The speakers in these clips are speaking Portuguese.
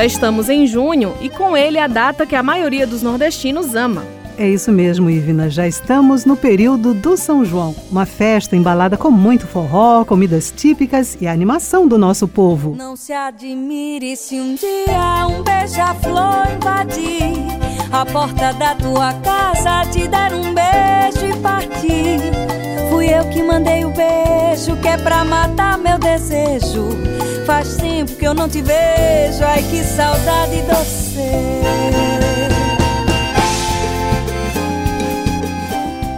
Já estamos em junho e com ele a data que a maioria dos nordestinos ama. É isso mesmo, Ivina. Já estamos no período do São João, uma festa embalada com muito forró, comidas típicas e a animação do nosso povo. Não se admire se um dia um beija-flor invadir a porta da tua casa, te dar um beijo e partir. Fui eu que mandei o beijo, que é pra matar meu desejo. Faz tempo que eu não te vejo, ai que saudade doce.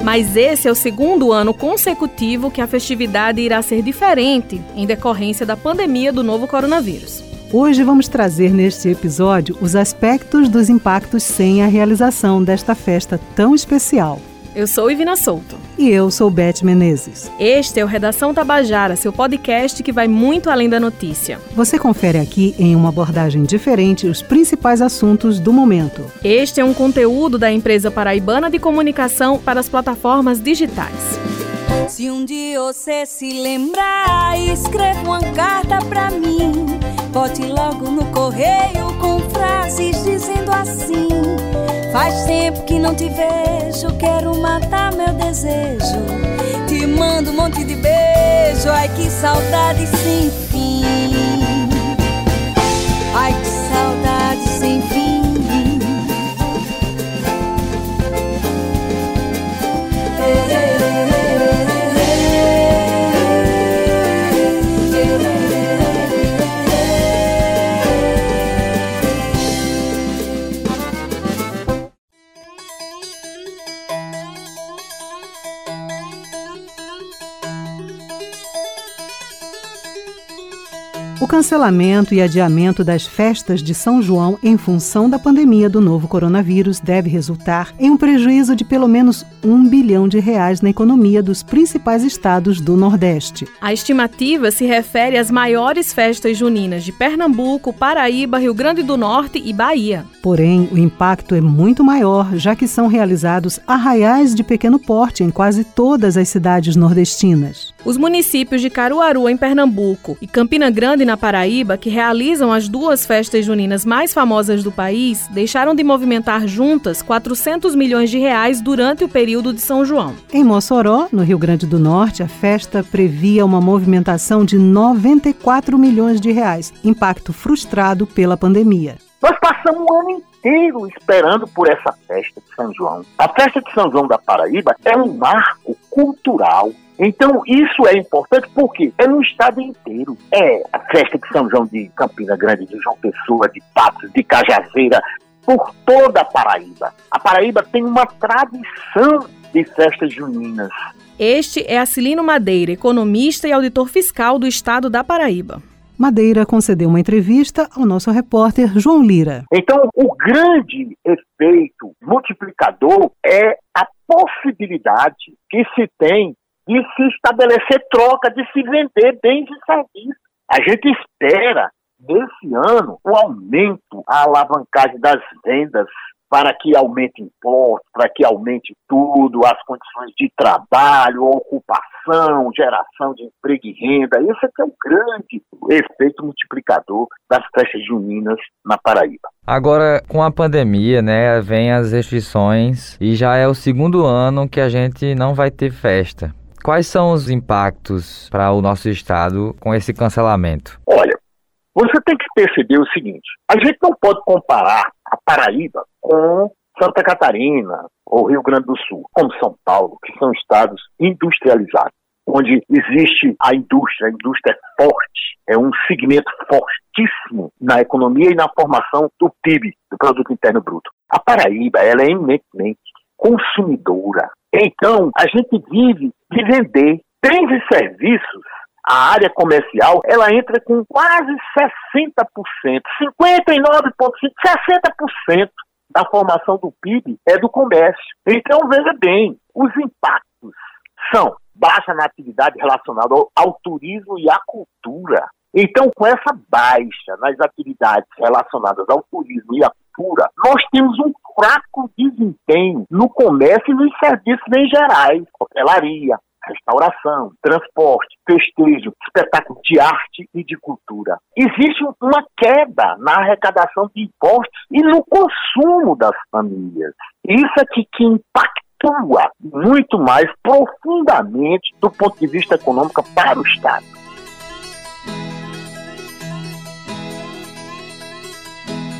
Mas esse é o segundo ano consecutivo que a festividade irá ser diferente em decorrência da pandemia do novo coronavírus. Hoje vamos trazer neste episódio os aspectos dos impactos sem a realização desta festa tão especial. Eu sou Ivina Souto. E eu sou Beth Menezes. Este é o Redação Tabajara, seu podcast que vai muito além da notícia. Você confere aqui, em uma abordagem diferente, os principais assuntos do momento. Este é um conteúdo da empresa paraibana de comunicação para as plataformas digitais. Se um dia você se lembrar, escreva uma carta pra mim. Bote logo no correio com frases dizendo assim. Faz tempo que não te vejo, quero matar meu desejo. Te mando um monte de beijo, ai que saudade sem fim. O cancelamento e adiamento das festas de São João em função da pandemia do novo coronavírus deve resultar em um prejuízo de pelo menos um bilhão de reais na economia dos principais estados do Nordeste. A estimativa se refere às maiores festas juninas de Pernambuco, Paraíba, Rio Grande do Norte e Bahia. Porém, o impacto é muito maior, já que são realizados arraiais de pequeno porte em quase todas as cidades nordestinas. Os municípios de Caruaru, em Pernambuco, e Campina Grande, na Paraíba, que realizam as duas festas juninas mais famosas do país, deixaram de movimentar juntas 400 milhões de reais durante o período de São João. Em Mossoró, no Rio Grande do Norte, a festa previa uma movimentação de 94 milhões de reais, impacto frustrado pela pandemia. Nós passamos um ano inteiro esperando por essa festa de São João. A festa de São João da Paraíba é um marco cultural então, isso é importante porque é no estado inteiro. É a festa de São João de Campina Grande, de João Pessoa, de Patos, de Cajazeira, por toda a Paraíba. A Paraíba tem uma tradição de festas juninas. Este é Acilino Madeira, economista e auditor fiscal do estado da Paraíba. Madeira concedeu uma entrevista ao nosso repórter João Lira. Então, o grande efeito multiplicador é a possibilidade que se tem de se estabelecer troca, de se vender bens e serviços. A gente espera, nesse ano, o aumento, a alavancagem das vendas para que aumente impostos, para que aumente tudo, as condições de trabalho, ocupação, geração de emprego e renda. Esse é o grande efeito multiplicador das festas juninas na Paraíba. Agora, com a pandemia, né, vem as restrições e já é o segundo ano que a gente não vai ter festa. Quais são os impactos para o nosso estado com esse cancelamento? Olha, você tem que perceber o seguinte: a gente não pode comparar a Paraíba com Santa Catarina ou Rio Grande do Sul, como São Paulo, que são estados industrializados, onde existe a indústria, a indústria é forte, é um segmento fortíssimo na economia e na formação do PIB, do Produto Interno Bruto. A Paraíba, ela é eminentemente consumidora. Então, a gente vive de vender bens e serviços. A área comercial, ela entra com quase 60%, 59,5%, 60% da formação do PIB é do comércio. Então, veja bem, os impactos são baixa natividade relacionada ao, ao turismo e à cultura. Então, com essa baixa nas atividades relacionadas ao turismo e à cultura, nós temos um fraco desempenho no comércio e nos serviços em gerais, hotelaria, restauração, transporte, festejo, espetáculo de arte e de cultura. Existe uma queda na arrecadação de impostos e no consumo das famílias. Isso é que, que impactua muito mais profundamente do ponto de vista econômico para o Estado.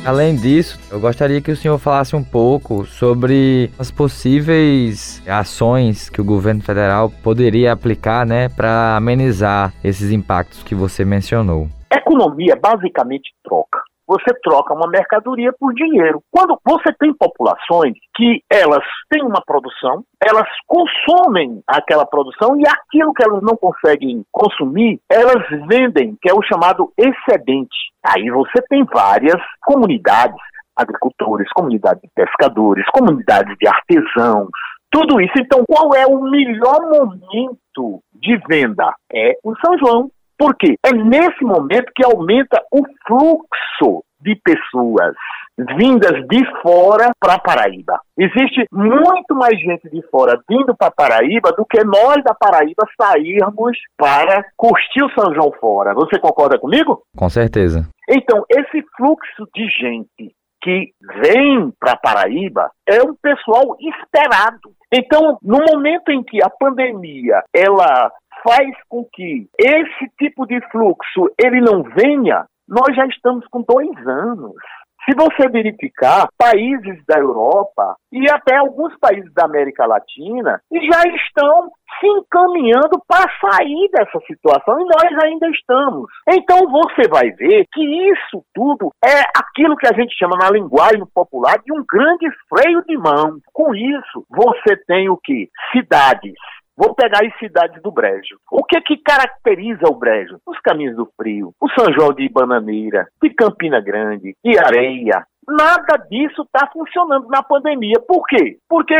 Além disso, eu gostaria que o senhor falasse um pouco sobre as possíveis ações que o governo federal poderia aplicar, né, para amenizar esses impactos que você mencionou. Economia basicamente troca você troca uma mercadoria por dinheiro. Quando você tem populações que elas têm uma produção, elas consomem aquela produção e aquilo que elas não conseguem consumir, elas vendem, que é o chamado excedente. Aí você tem várias comunidades, agricultores, comunidades de pescadores, comunidades de artesãos, tudo isso. Então, qual é o melhor momento de venda? É o São João. Por quê? É nesse momento que aumenta o fluxo de pessoas vindas de fora para Paraíba. Existe muito mais gente de fora vindo para Paraíba do que nós da Paraíba sairmos para curtir o São João fora. Você concorda comigo? Com certeza. Então, esse fluxo de gente que vem para Paraíba é um pessoal esperado. Então, no momento em que a pandemia ela faz com que esse tipo de fluxo ele não venha, nós já estamos com dois anos. Se você verificar, países da Europa e até alguns países da América Latina já estão se encaminhando para sair dessa situação e nós ainda estamos. Então você vai ver que isso tudo é aquilo que a gente chama na linguagem popular de um grande freio de mão. Com isso, você tem o que? Cidades Vou pegar as cidades do Brejo. O que que caracteriza o Brejo? Os caminhos do frio, o São João de Bananeira, de Campina Grande, de Areia. Nada disso está funcionando na pandemia. Por quê? Porque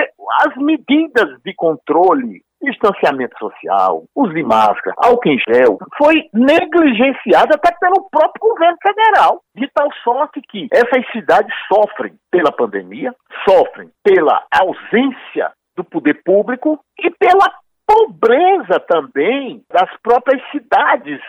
as medidas de controle distanciamento social, uso de máscara, álcool em gel, foi negligenciado até pelo próprio governo federal, de tal sorte que essas cidades sofrem pela pandemia, sofrem pela ausência do poder público e pela pobreza também das próprias cidades.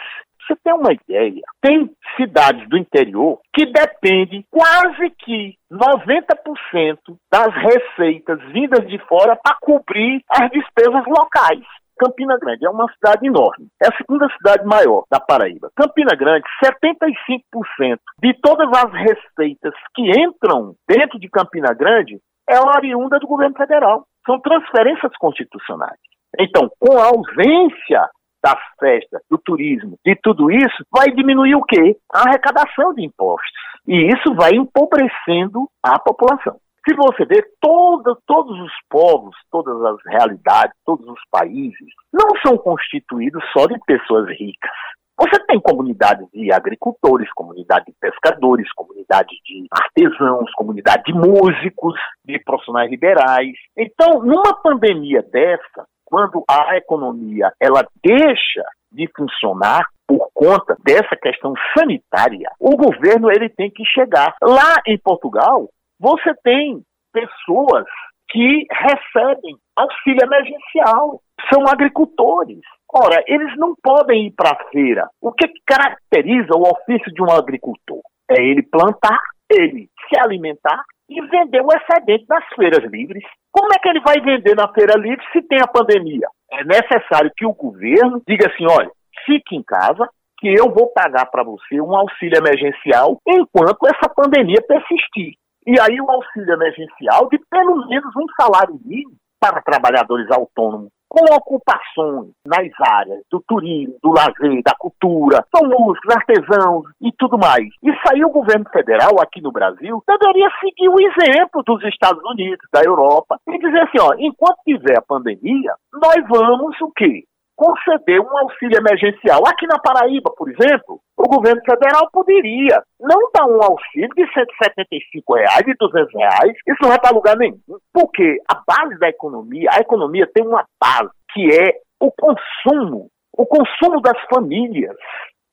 Você tem uma ideia? Tem cidades do interior que dependem quase que 90% das receitas vindas de fora para cobrir as despesas locais. Campina Grande é uma cidade enorme. É a segunda cidade maior da Paraíba. Campina Grande, 75% de todas as receitas que entram dentro de Campina Grande é oriunda do governo federal. São transferências constitucionais. Então, com a ausência das festas, do turismo, de tudo isso, vai diminuir o quê? A arrecadação de impostos. E isso vai empobrecendo a população. Se você ver, todo, todos os povos, todas as realidades, todos os países, não são constituídos só de pessoas ricas. Você tem comunidades de agricultores, comunidade de pescadores, comunidade de artesãos, comunidade de músicos, de profissionais liberais. Então, numa pandemia dessa, quando a economia ela deixa de funcionar por conta dessa questão sanitária, o governo ele tem que chegar. Lá em Portugal, você tem pessoas que recebem auxílio emergencial, são agricultores. Ora, eles não podem ir para a feira. O que caracteriza o ofício de um agricultor? É ele plantar, ele se alimentar e vender o excedente nas feiras livres. Como é que ele vai vender na feira livre se tem a pandemia? É necessário que o governo diga assim: olha, fique em casa, que eu vou pagar para você um auxílio emergencial enquanto essa pandemia persistir. E aí o auxílio emergencial de pelo menos um salário mínimo para trabalhadores autônomos com ocupações nas áreas do turismo, do lazer, da cultura, são músicos, artesãos e tudo mais. Isso aí o governo federal aqui no Brasil deveria seguir o exemplo dos Estados Unidos, da Europa, e dizer assim, ó, enquanto tiver a pandemia, nós vamos o quê? Conceder um auxílio emergencial. Aqui na Paraíba, por exemplo, o governo federal poderia não dar um auxílio de 175 reais, de 200 reais, isso não vai para lugar nenhum. Porque a base da economia, a economia tem uma base que é o consumo, o consumo das famílias,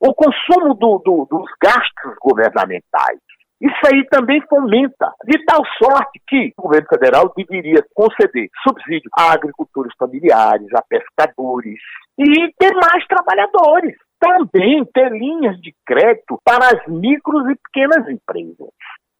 o consumo do, do, dos gastos governamentais. Isso aí também fomenta, de tal sorte que o governo federal deveria conceder subsídio a agricultores familiares, a pescadores e demais trabalhadores. Também ter linhas de crédito para as micros e pequenas empresas.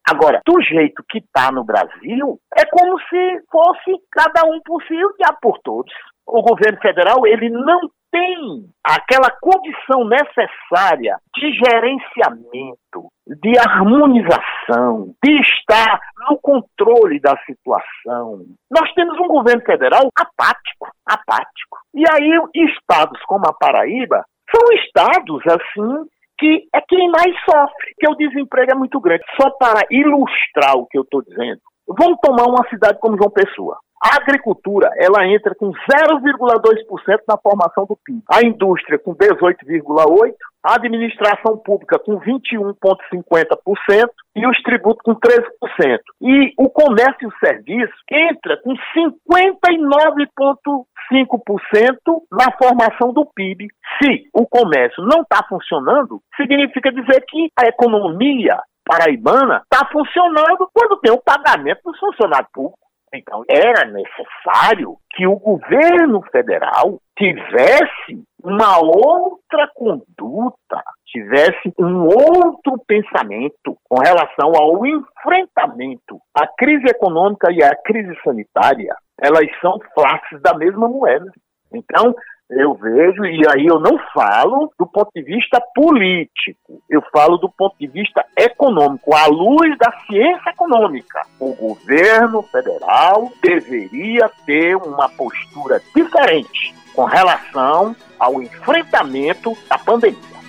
Agora, do jeito que está no Brasil, é como se fosse cada um por si e por todos. O governo federal ele não tem aquela condição necessária de gerenciamento, de harmonização, de estar no controle da situação. Nós temos um governo federal apático, apático. E aí estados como a Paraíba são estados assim que é quem mais sofre, que o desemprego é muito grande. Só para ilustrar o que eu estou dizendo, vamos tomar uma cidade como João Pessoa. A agricultura, ela entra com 0,2% na formação do PIB. A indústria com 18,8%, a administração pública com 21,50% e os tributos com 13%. E o comércio e o serviço entra com 59,5% na formação do PIB. Se o comércio não está funcionando, significa dizer que a economia paraibana está funcionando quando tem o pagamento dos funcionários públicos. Então, era necessário que o governo federal tivesse uma outra conduta, tivesse um outro pensamento com relação ao enfrentamento à crise econômica e à crise sanitária. Elas são faces da mesma moeda. Então, eu vejo, e aí eu não falo do ponto de vista político, eu falo do ponto de vista econômico, à luz da ciência econômica. O governo federal deveria ter uma postura diferente com relação ao enfrentamento da pandemia.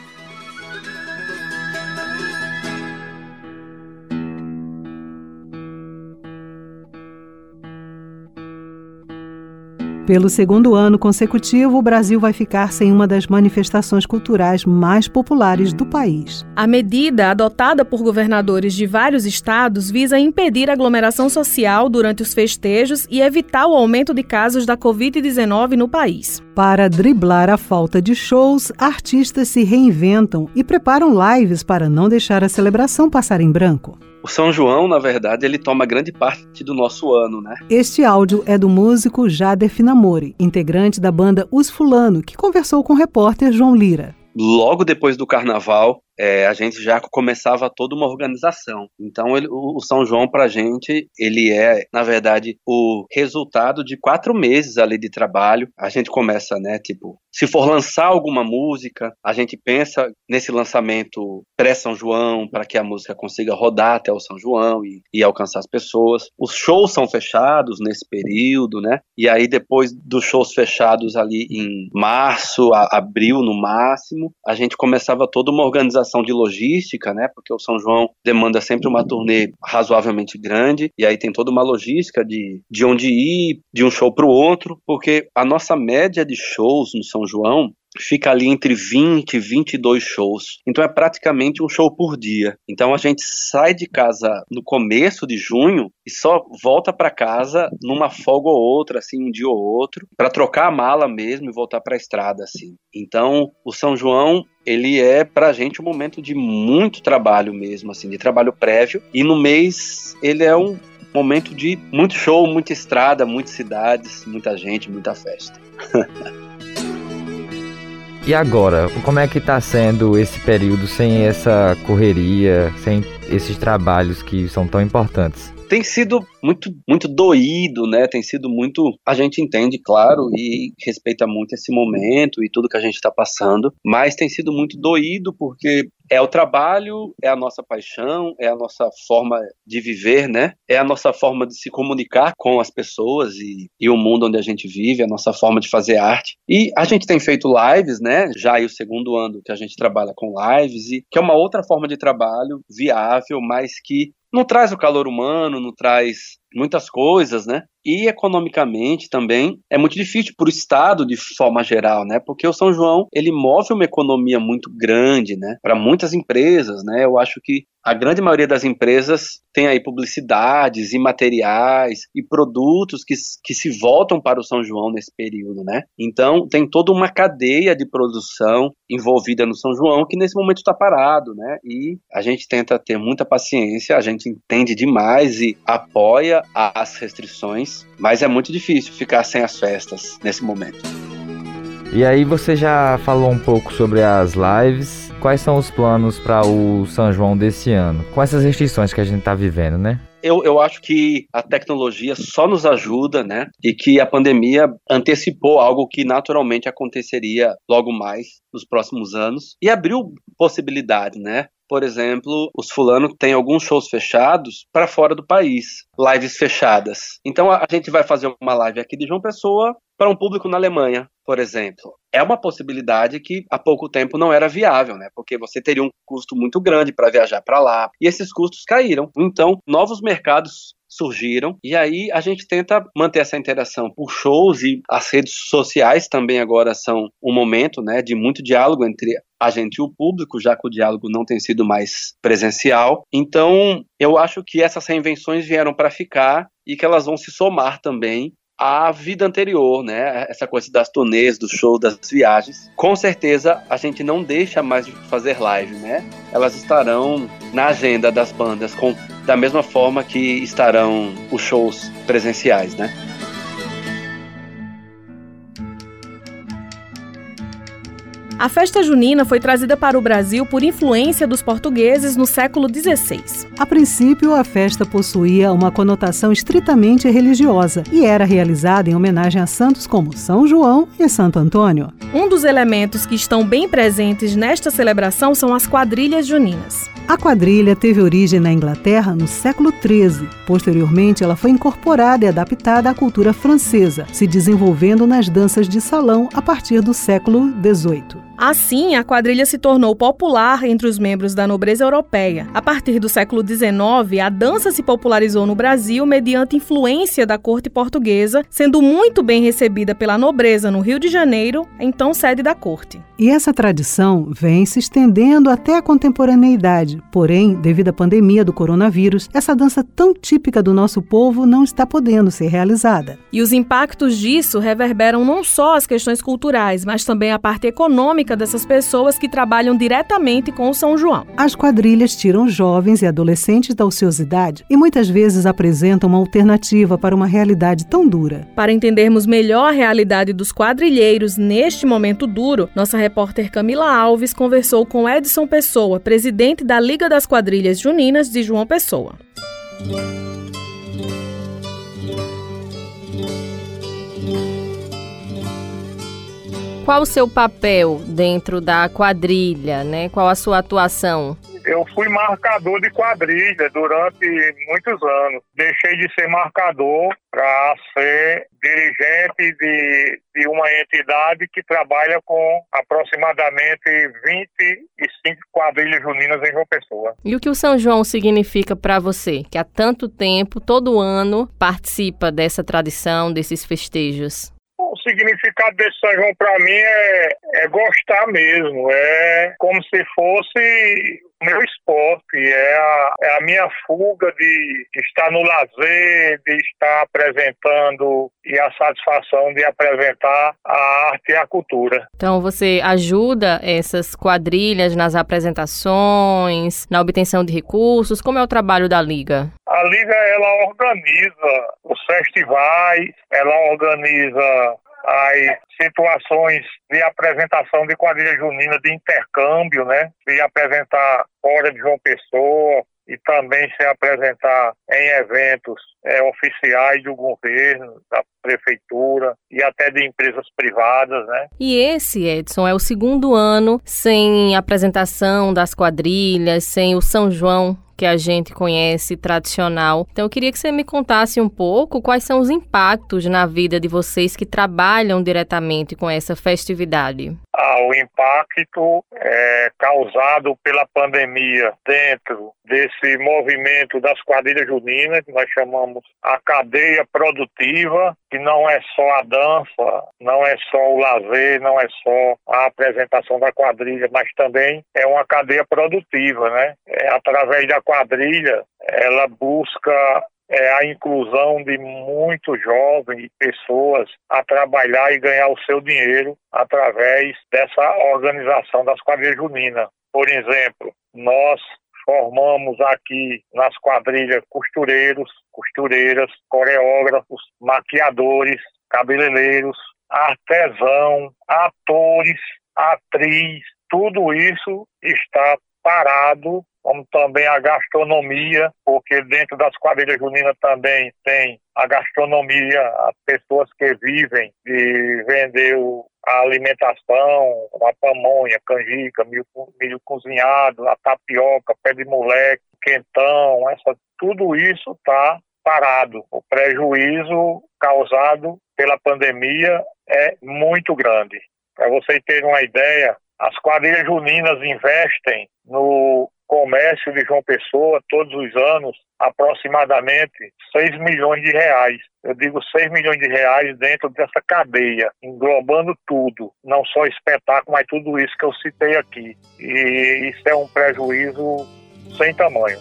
Pelo segundo ano consecutivo, o Brasil vai ficar sem uma das manifestações culturais mais populares do país. A medida, adotada por governadores de vários estados, visa impedir a aglomeração social durante os festejos e evitar o aumento de casos da Covid-19 no país. Para driblar a falta de shows, artistas se reinventam e preparam lives para não deixar a celebração passar em branco. O São João, na verdade, ele toma grande parte do nosso ano, né? Este áudio é do músico Jader Finamori, integrante da banda Os Fulano, que conversou com o repórter João Lira. Logo depois do carnaval, é, a gente já começava toda uma organização. Então, ele, o, São João, para a gente, ele é, na verdade, o resultado de quatro meses ali de trabalho. A gente começa, né, tipo, se for lançar alguma música, a gente pensa nesse lançamento pré-São João, para que a música consiga rodar até o São João e, e, alcançar as pessoas. Os shows são fechados nesse período, né? E aí, depois dos shows fechados ali em março, a, abril no máximo, a gente começava toda uma organização organização de logística, né? Porque o São João demanda sempre uma turnê razoavelmente grande, e aí tem toda uma logística de, de onde ir, de um show para o outro, porque a nossa média de shows no São João fica ali entre 20 e 22 shows. Então é praticamente um show por dia. Então a gente sai de casa no começo de junho e só volta para casa numa folga ou outra, assim, um dia ou outro, para trocar a mala mesmo e voltar para a estrada, assim. Então o São João ele é pra gente um momento de muito trabalho mesmo, assim, de trabalho prévio. E no mês ele é um momento de muito show, muita estrada, muitas cidades, muita gente, muita festa. E agora, como é que está sendo esse período sem essa correria, sem esses trabalhos que são tão importantes? tem sido muito, muito doído, né? Tem sido muito. A gente entende, claro, e respeita muito esse momento e tudo que a gente está passando, mas tem sido muito doído porque é o trabalho, é a nossa paixão, é a nossa forma de viver, né? É a nossa forma de se comunicar com as pessoas e, e o mundo onde a gente vive, a nossa forma de fazer arte. E a gente tem feito lives, né? Já é o segundo ano que a gente trabalha com lives, e que é uma outra forma de trabalho viável, mas que não traz o calor humano, não traz muitas coisas, né? E economicamente também é muito difícil para o Estado de forma geral, né? Porque o São João ele move uma economia muito grande, né? Para muitas empresas, né? Eu acho que a grande maioria das empresas tem aí publicidades e materiais e produtos que, que se voltam para o São João nesse período, né? Então tem toda uma cadeia de produção envolvida no São João que nesse momento está parado, né? E a gente tenta ter muita paciência, a gente entende demais e apoia as restrições, mas é muito difícil ficar sem as festas nesse momento. E aí você já falou um pouco sobre as lives. Quais são os planos para o São João desse ano? Com essas restrições que a gente está vivendo, né? Eu, eu acho que a tecnologia só nos ajuda, né? E que a pandemia antecipou algo que naturalmente aconteceria logo mais nos próximos anos e abriu possibilidade, né? Por exemplo, os fulanos têm alguns shows fechados para fora do país, lives fechadas. Então a gente vai fazer uma live aqui de João Pessoa para um público na Alemanha, por exemplo. É uma possibilidade que há pouco tempo não era viável, né? Porque você teria um custo muito grande para viajar para lá e esses custos caíram. Então, novos mercados surgiram e aí a gente tenta manter essa interação por shows e as redes sociais também agora são um momento, né, de muito diálogo entre a gente e o público, já que o diálogo não tem sido mais presencial. Então, eu acho que essas reinvenções vieram para ficar e que elas vão se somar também à vida anterior, né? Essa coisa das turnês, dos shows, das viagens. Com certeza a gente não deixa mais de fazer live, né? Elas estarão na agenda das bandas com da mesma forma que estarão os shows presenciais, né? A festa junina foi trazida para o Brasil por influência dos portugueses no século XVI. A princípio, a festa possuía uma conotação estritamente religiosa e era realizada em homenagem a santos como São João e Santo Antônio. Um dos elementos que estão bem presentes nesta celebração são as quadrilhas juninas. A quadrilha teve origem na Inglaterra no século XIII. Posteriormente, ela foi incorporada e adaptada à cultura francesa, se desenvolvendo nas danças de salão a partir do século XVIII. Assim, a quadrilha se tornou popular entre os membros da nobreza europeia. A partir do século XIX, a dança se popularizou no Brasil mediante influência da corte portuguesa, sendo muito bem recebida pela nobreza no Rio de Janeiro, então sede da corte. E essa tradição vem se estendendo até a contemporaneidade. Porém, devido à pandemia do coronavírus, essa dança tão típica do nosso povo não está podendo ser realizada. E os impactos disso reverberam não só as questões culturais, mas também a parte econômica dessas pessoas que trabalham diretamente com o São João. As quadrilhas tiram jovens e adolescentes da ociosidade e muitas vezes apresentam uma alternativa para uma realidade tão dura. Para entendermos melhor a realidade dos quadrilheiros neste momento duro, nossa repórter Camila Alves conversou com Edson Pessoa, presidente da Liga das Quadrilhas Juninas de João Pessoa. Qual o seu papel dentro da quadrilha, né? Qual a sua atuação? Eu fui marcador de quadrilha durante muitos anos. Deixei de ser marcador para ser dirigente de, de uma entidade que trabalha com aproximadamente 25 quadrilhas juninas em João Pessoa. E o que o São João significa para você, que há tanto tempo, todo ano, participa dessa tradição, desses festejos? O significado desse São João para mim é, é gostar mesmo, é como se fosse meu esporte, é a, é a minha fuga de estar no lazer, de estar apresentando e a satisfação de apresentar a arte e a cultura. Então você ajuda essas quadrilhas nas apresentações, na obtenção de recursos? Como é o trabalho da Liga? A Liga ela organiza os festivais, ela organiza as situações de apresentação de quadrilha junina de intercâmbio, né? De apresentar fora de João Pessoa e também se apresentar em eventos é, oficiais do governo, da prefeitura e até de empresas privadas, né? E esse, Edson, é o segundo ano sem apresentação das quadrilhas, sem o São João que a gente conhece tradicional. Então eu queria que você me contasse um pouco quais são os impactos na vida de vocês que trabalham diretamente com essa festividade. Ao impacto é, causado pela pandemia dentro desse movimento das quadrilhas juninas, que nós chamamos a cadeia produtiva, que não é só a dança, não é só o lazer, não é só a apresentação da quadrilha, mas também é uma cadeia produtiva, né? É, através da quadrilha, ela busca é, a inclusão de muitos jovens e pessoas a trabalhar e ganhar o seu dinheiro através dessa organização das quadrilhas juninas. Por exemplo, nós formamos aqui nas quadrilhas costureiros, costureiras, coreógrafos, maquiadores, cabeleireiros, artesão, atores, atriz, tudo isso está parado como também a gastronomia, porque dentro das quadrilhas juninas também tem a gastronomia, as pessoas que vivem de vender a alimentação, a pamonha, canjica, milho, milho cozinhado, a tapioca, pé de moleque, quentão, essa, tudo isso está parado. O prejuízo causado pela pandemia é muito grande. Para vocês terem uma ideia, as quadrilhas juninas investem no comércio de João Pessoa, todos os anos, aproximadamente 6 milhões de reais. Eu digo 6 milhões de reais dentro dessa cadeia, englobando tudo, não só espetáculo, mas tudo isso que eu citei aqui. E isso é um prejuízo sem tamanho.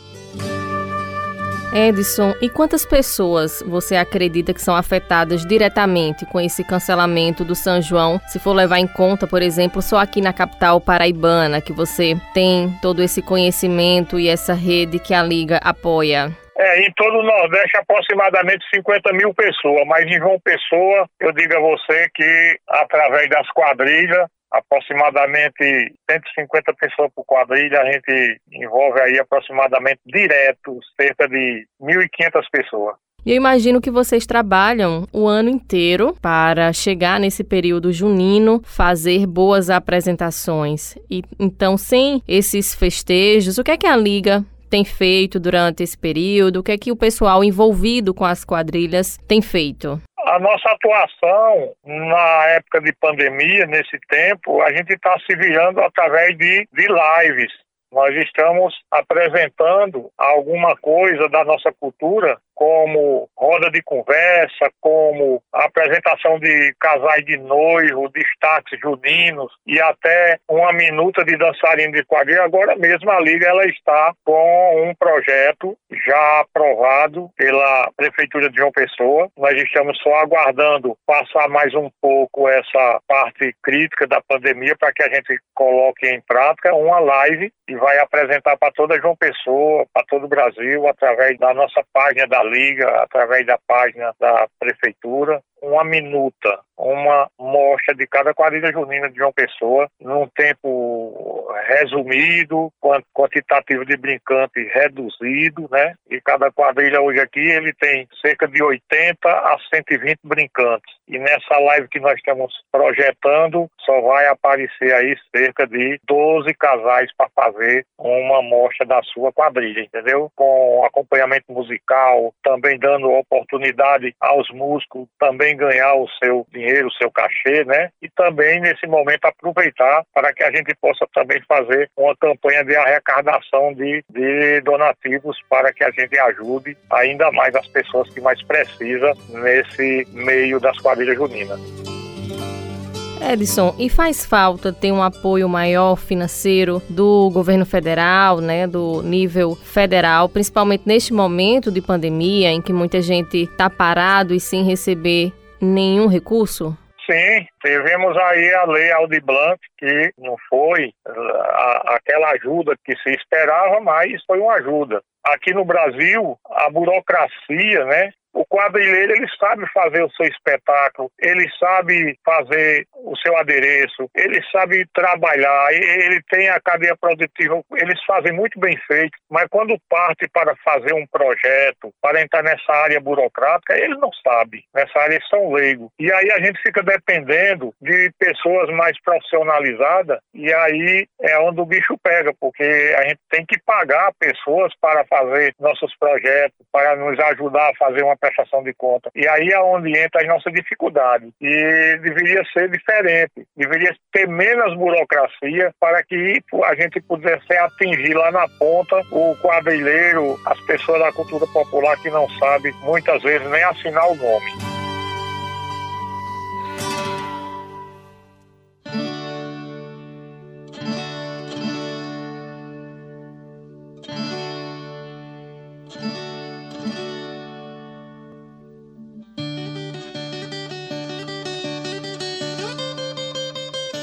Edson, e quantas pessoas você acredita que são afetadas diretamente com esse cancelamento do São João? Se for levar em conta, por exemplo, só aqui na capital paraibana, que você tem todo esse conhecimento e essa rede que a Liga apoia. É, em todo o Nordeste, aproximadamente 50 mil pessoas, mas em João Pessoa, eu digo a você que através das quadrilhas, aproximadamente 150 pessoas por quadrilha, a gente envolve aí aproximadamente direto cerca de 1.500 pessoas. Eu imagino que vocês trabalham o ano inteiro para chegar nesse período junino, fazer boas apresentações. E então, sem esses festejos, o que é que a liga tem feito durante esse período? O que é que o pessoal envolvido com as quadrilhas tem feito? A nossa atuação na época de pandemia, nesse tempo, a gente está se virando através de, de lives. Nós estamos apresentando alguma coisa da nossa cultura como roda de conversa, como apresentação de casais de noivo, destaques juninos e até uma minuta de dançarino de quadrilha. Agora mesmo a Liga ela está com um projeto já aprovado pela Prefeitura de João Pessoa. Nós estamos só aguardando passar mais um pouco essa parte crítica da pandemia para que a gente coloque em prática uma live e vai apresentar para toda João Pessoa, para todo o Brasil, através da nossa página da Liga, através da página da Prefeitura, uma minuta, uma mostra de cada quadrilha junina de João Pessoa, num tempo resumido, quantitativo de brincantes reduzido, né? E cada quadrilha hoje aqui, ele tem cerca de 80 a 120 brincantes. E nessa live que nós estamos projetando, só vai aparecer aí cerca de 12 casais para fazer uma mostra da sua quadrilha, entendeu? Com acompanhamento musical, também dando oportunidade aos músicos também também ganhar o seu dinheiro, o seu cachê, né? E também, nesse momento, aproveitar para que a gente possa também fazer uma campanha de arrecadação de, de donativos para que a gente ajude ainda mais as pessoas que mais precisam nesse meio das quadrilhas juninas. Edson, e faz falta ter um apoio maior financeiro do governo federal, né, do nível federal, principalmente neste momento de pandemia em que muita gente está parado e sem receber nenhum recurso? Sim, tivemos aí a lei Aldi Blanc, que não foi a, aquela ajuda que se esperava, mas foi uma ajuda. Aqui no Brasil, a burocracia, né, o quadrilheiro ele sabe fazer o seu espetáculo, ele sabe fazer o seu adereço, ele sabe trabalhar, ele tem a cadeia produtiva, eles fazem muito bem feito, mas quando parte para fazer um projeto, para entrar nessa área burocrática, eles não sabem, nessa área eles são leigos. E aí a gente fica dependendo de pessoas mais profissionalizadas, e aí é onde o bicho pega, porque a gente tem que pagar pessoas para fazer nossos projetos, para nos ajudar a fazer uma prestação de conta. E aí é onde entra as nossas dificuldades. E deveria ser diferente, deveria ter menos burocracia para que a gente pudesse atingir lá na ponta o quadrilheiro, as pessoas da cultura popular que não sabem muitas vezes nem assinar o nome.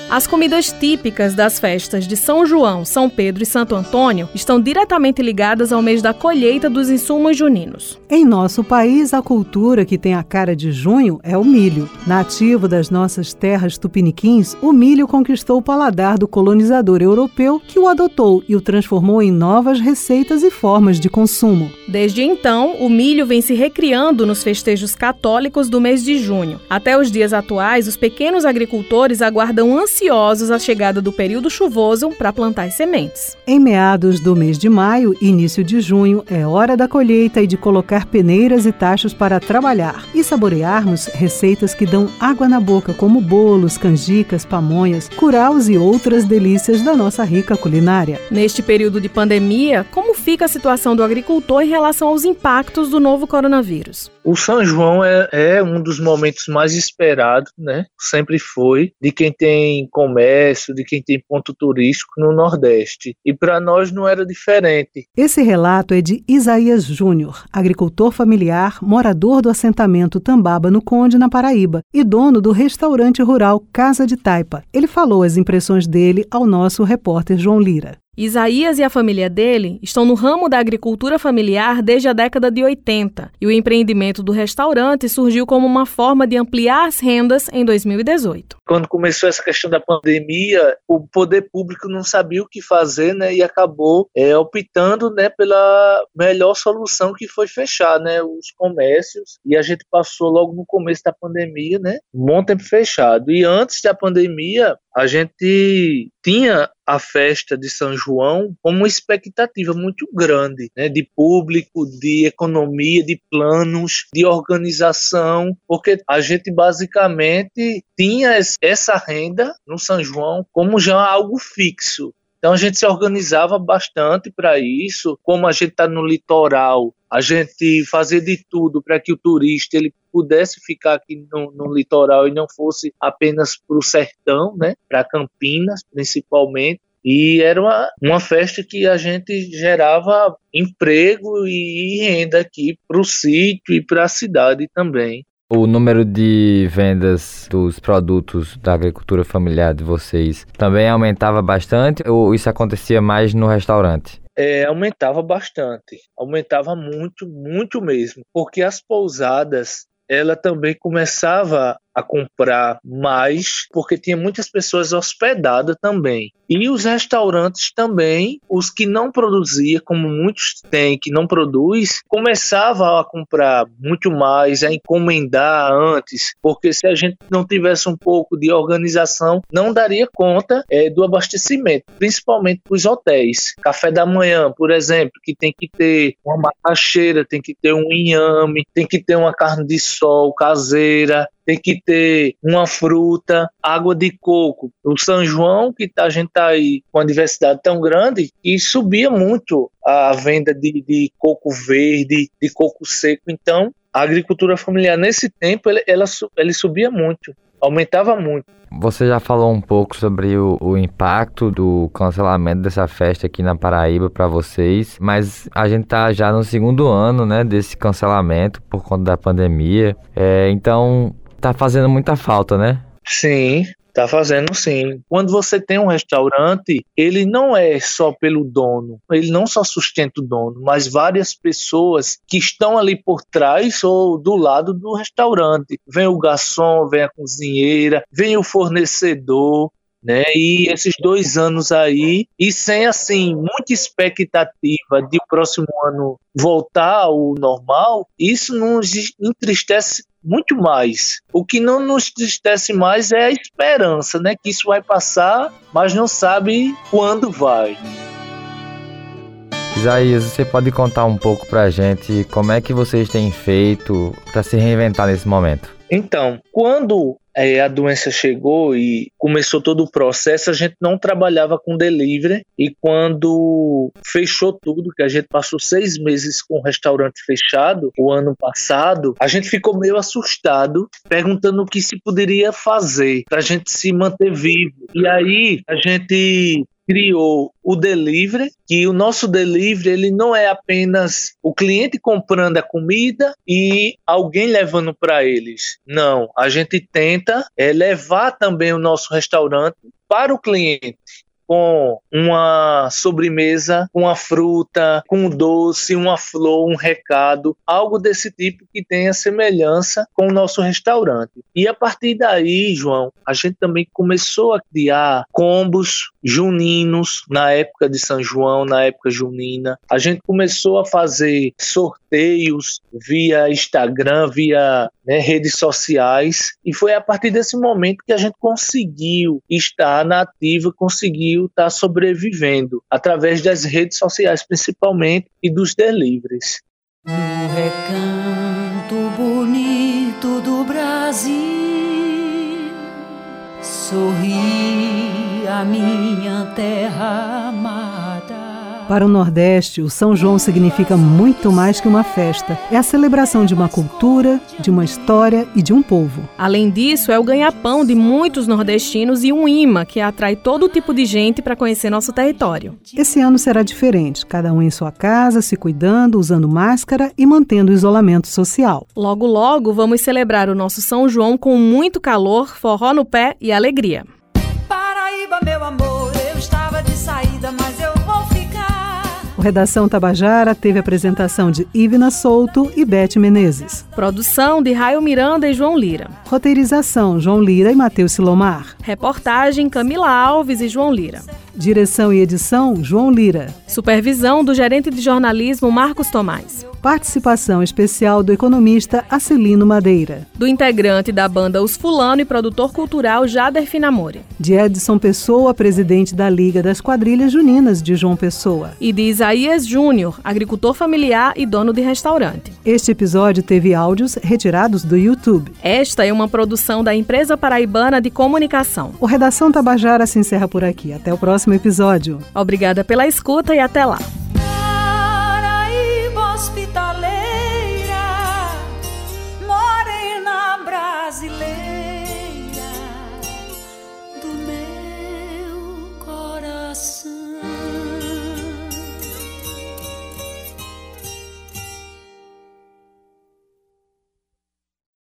As comidas típicas das festas de São João, São Pedro e Santo Antônio estão diretamente ligadas ao mês da colheita dos insumos juninos. Em nosso país, a cultura que tem a cara de junho é o milho. Nativo das nossas terras tupiniquins, o milho conquistou o paladar do colonizador europeu que o adotou e o transformou em novas receitas e formas de consumo. Desde então, o milho vem se recriando nos festejos católicos do mês de junho. Até os dias atuais, os pequenos agricultores aguardam ansiosamente ansiosos a chegada do período chuvoso para plantar as sementes. Em meados do mês de maio início de junho é hora da colheita e de colocar peneiras e tachos para trabalhar e saborearmos receitas que dão água na boca, como bolos, canjicas, pamonhas, curaus e outras delícias da nossa rica culinária. Neste período de pandemia, como fica a situação do agricultor em relação aos impactos do novo coronavírus? O São João é, é um dos momentos mais esperados, né? Sempre foi, de quem tem comércio, de quem tem ponto turístico no Nordeste. E para nós não era diferente. Esse relato é de Isaías Júnior, agricultor familiar, morador do assentamento Tambaba, no Conde, na Paraíba, e dono do restaurante rural Casa de Taipa. Ele falou as impressões dele ao nosso repórter João Lira. Isaías e a família dele estão no ramo da agricultura familiar desde a década de 80 e o empreendimento do restaurante surgiu como uma forma de ampliar as rendas em 2018. Quando começou essa questão da pandemia, o poder público não sabia o que fazer, né, e acabou é, optando, né, pela melhor solução que foi fechar, né, os comércios. E a gente passou logo no começo da pandemia, né, um bom tempo fechado. E antes da pandemia, a gente tinha a festa de São João como uma expectativa muito grande, né, de público, de economia, de planos, de organização, porque a gente basicamente tinha essa renda no São João como já algo fixo. Então a gente se organizava bastante para isso, como a gente está no litoral, a gente fazia de tudo para que o turista ele pudesse ficar aqui no, no litoral e não fosse apenas para o sertão, né, para Campinas principalmente. E era uma, uma festa que a gente gerava emprego e renda aqui para o sítio e para a cidade também. O número de vendas dos produtos da agricultura familiar de vocês também aumentava bastante ou isso acontecia mais no restaurante? É, aumentava bastante, aumentava muito, muito mesmo, porque as pousadas ela também começava a comprar mais, porque tinha muitas pessoas hospedadas também. E os restaurantes também, os que não produziam, como muitos têm que não produz, começavam a comprar muito mais, a encomendar antes, porque se a gente não tivesse um pouco de organização, não daria conta é, do abastecimento, principalmente para os hotéis. Café da manhã, por exemplo, que tem que ter uma macaxeira, tem que ter um inhame, tem que ter uma carne de sol caseira, tem que ter uma fruta, água de coco. O São João, que a gente está aí com uma diversidade tão grande, e subia muito a venda de, de coco verde, de coco seco. Então, a agricultura familiar nesse tempo, ela, ela, ela subia muito aumentava muito. Você já falou um pouco sobre o, o, impacto do cancelamento dessa festa aqui na Paraíba para vocês, mas a gente tá já no segundo ano, né, desse cancelamento por conta da pandemia. É, então, tá fazendo muita falta, né? Sim, Tá fazendo sim. Quando você tem um restaurante, ele não é só pelo dono, ele não só sustenta o dono, mas várias pessoas que estão ali por trás ou do lado do restaurante. Vem o garçom, vem a cozinheira, vem o fornecedor, né? E esses dois anos aí, e sem assim muita expectativa de o próximo ano voltar ao normal, isso nos entristece muito mais. O que não nos entristece mais é a esperança, né? Que isso vai passar, mas não sabe quando vai. Isaías, você pode contar um pouco pra gente como é que vocês têm feito para se reinventar nesse momento? Então, quando é, a doença chegou e começou todo o processo, a gente não trabalhava com delivery e quando fechou tudo, que a gente passou seis meses com o restaurante fechado o ano passado, a gente ficou meio assustado, perguntando o que se poderia fazer para a gente se manter vivo. E aí a gente criou o delivery, que o nosso delivery ele não é apenas o cliente comprando a comida e alguém levando para eles. Não, a gente tenta é, levar também o nosso restaurante para o cliente com uma sobremesa, uma fruta, com um doce, uma flor, um recado, algo desse tipo que tenha semelhança com o nosso restaurante. E a partir daí, João, a gente também começou a criar combos juninos na época de São João, na época junina. A gente começou a fazer sorteios via Instagram, via né, redes sociais, e foi a partir desse momento que a gente conseguiu estar na ativa, conseguiu Brasil está sobrevivendo através das redes sociais, principalmente, e dos deliveries. No recanto bonito do Brasil, sorri a minha terra amada. Para o Nordeste, o São João significa muito mais que uma festa. É a celebração de uma cultura, de uma história e de um povo. Além disso, é o ganha-pão de muitos nordestinos e um imã que atrai todo tipo de gente para conhecer nosso território. Esse ano será diferente, cada um em sua casa, se cuidando, usando máscara e mantendo o isolamento social. Logo, logo, vamos celebrar o nosso São João com muito calor, forró no pé e alegria. Paraíba, meu amor, o Redação Tabajara teve apresentação de Ivna Souto e Beth Menezes. Produção de Raio Miranda e João Lira. Roteirização João Lira e Matheus Silomar. Reportagem Camila Alves e João Lira. Direção e edição João Lira. Supervisão do gerente de jornalismo Marcos Tomás. Participação especial do economista Acelino Madeira. Do integrante da banda Os Fulano e produtor cultural Jader Finamore. De Edson Pessoa, presidente da Liga das Quadrilhas Juninas de João Pessoa. E de Isaías Júnior, agricultor familiar e dono de restaurante. Este episódio teve áudios retirados do YouTube. Esta é uma produção da Empresa Paraibana de Comunicação. O Redação Tabajara se encerra por aqui. Até o próximo episódio. Obrigada pela escuta e até lá.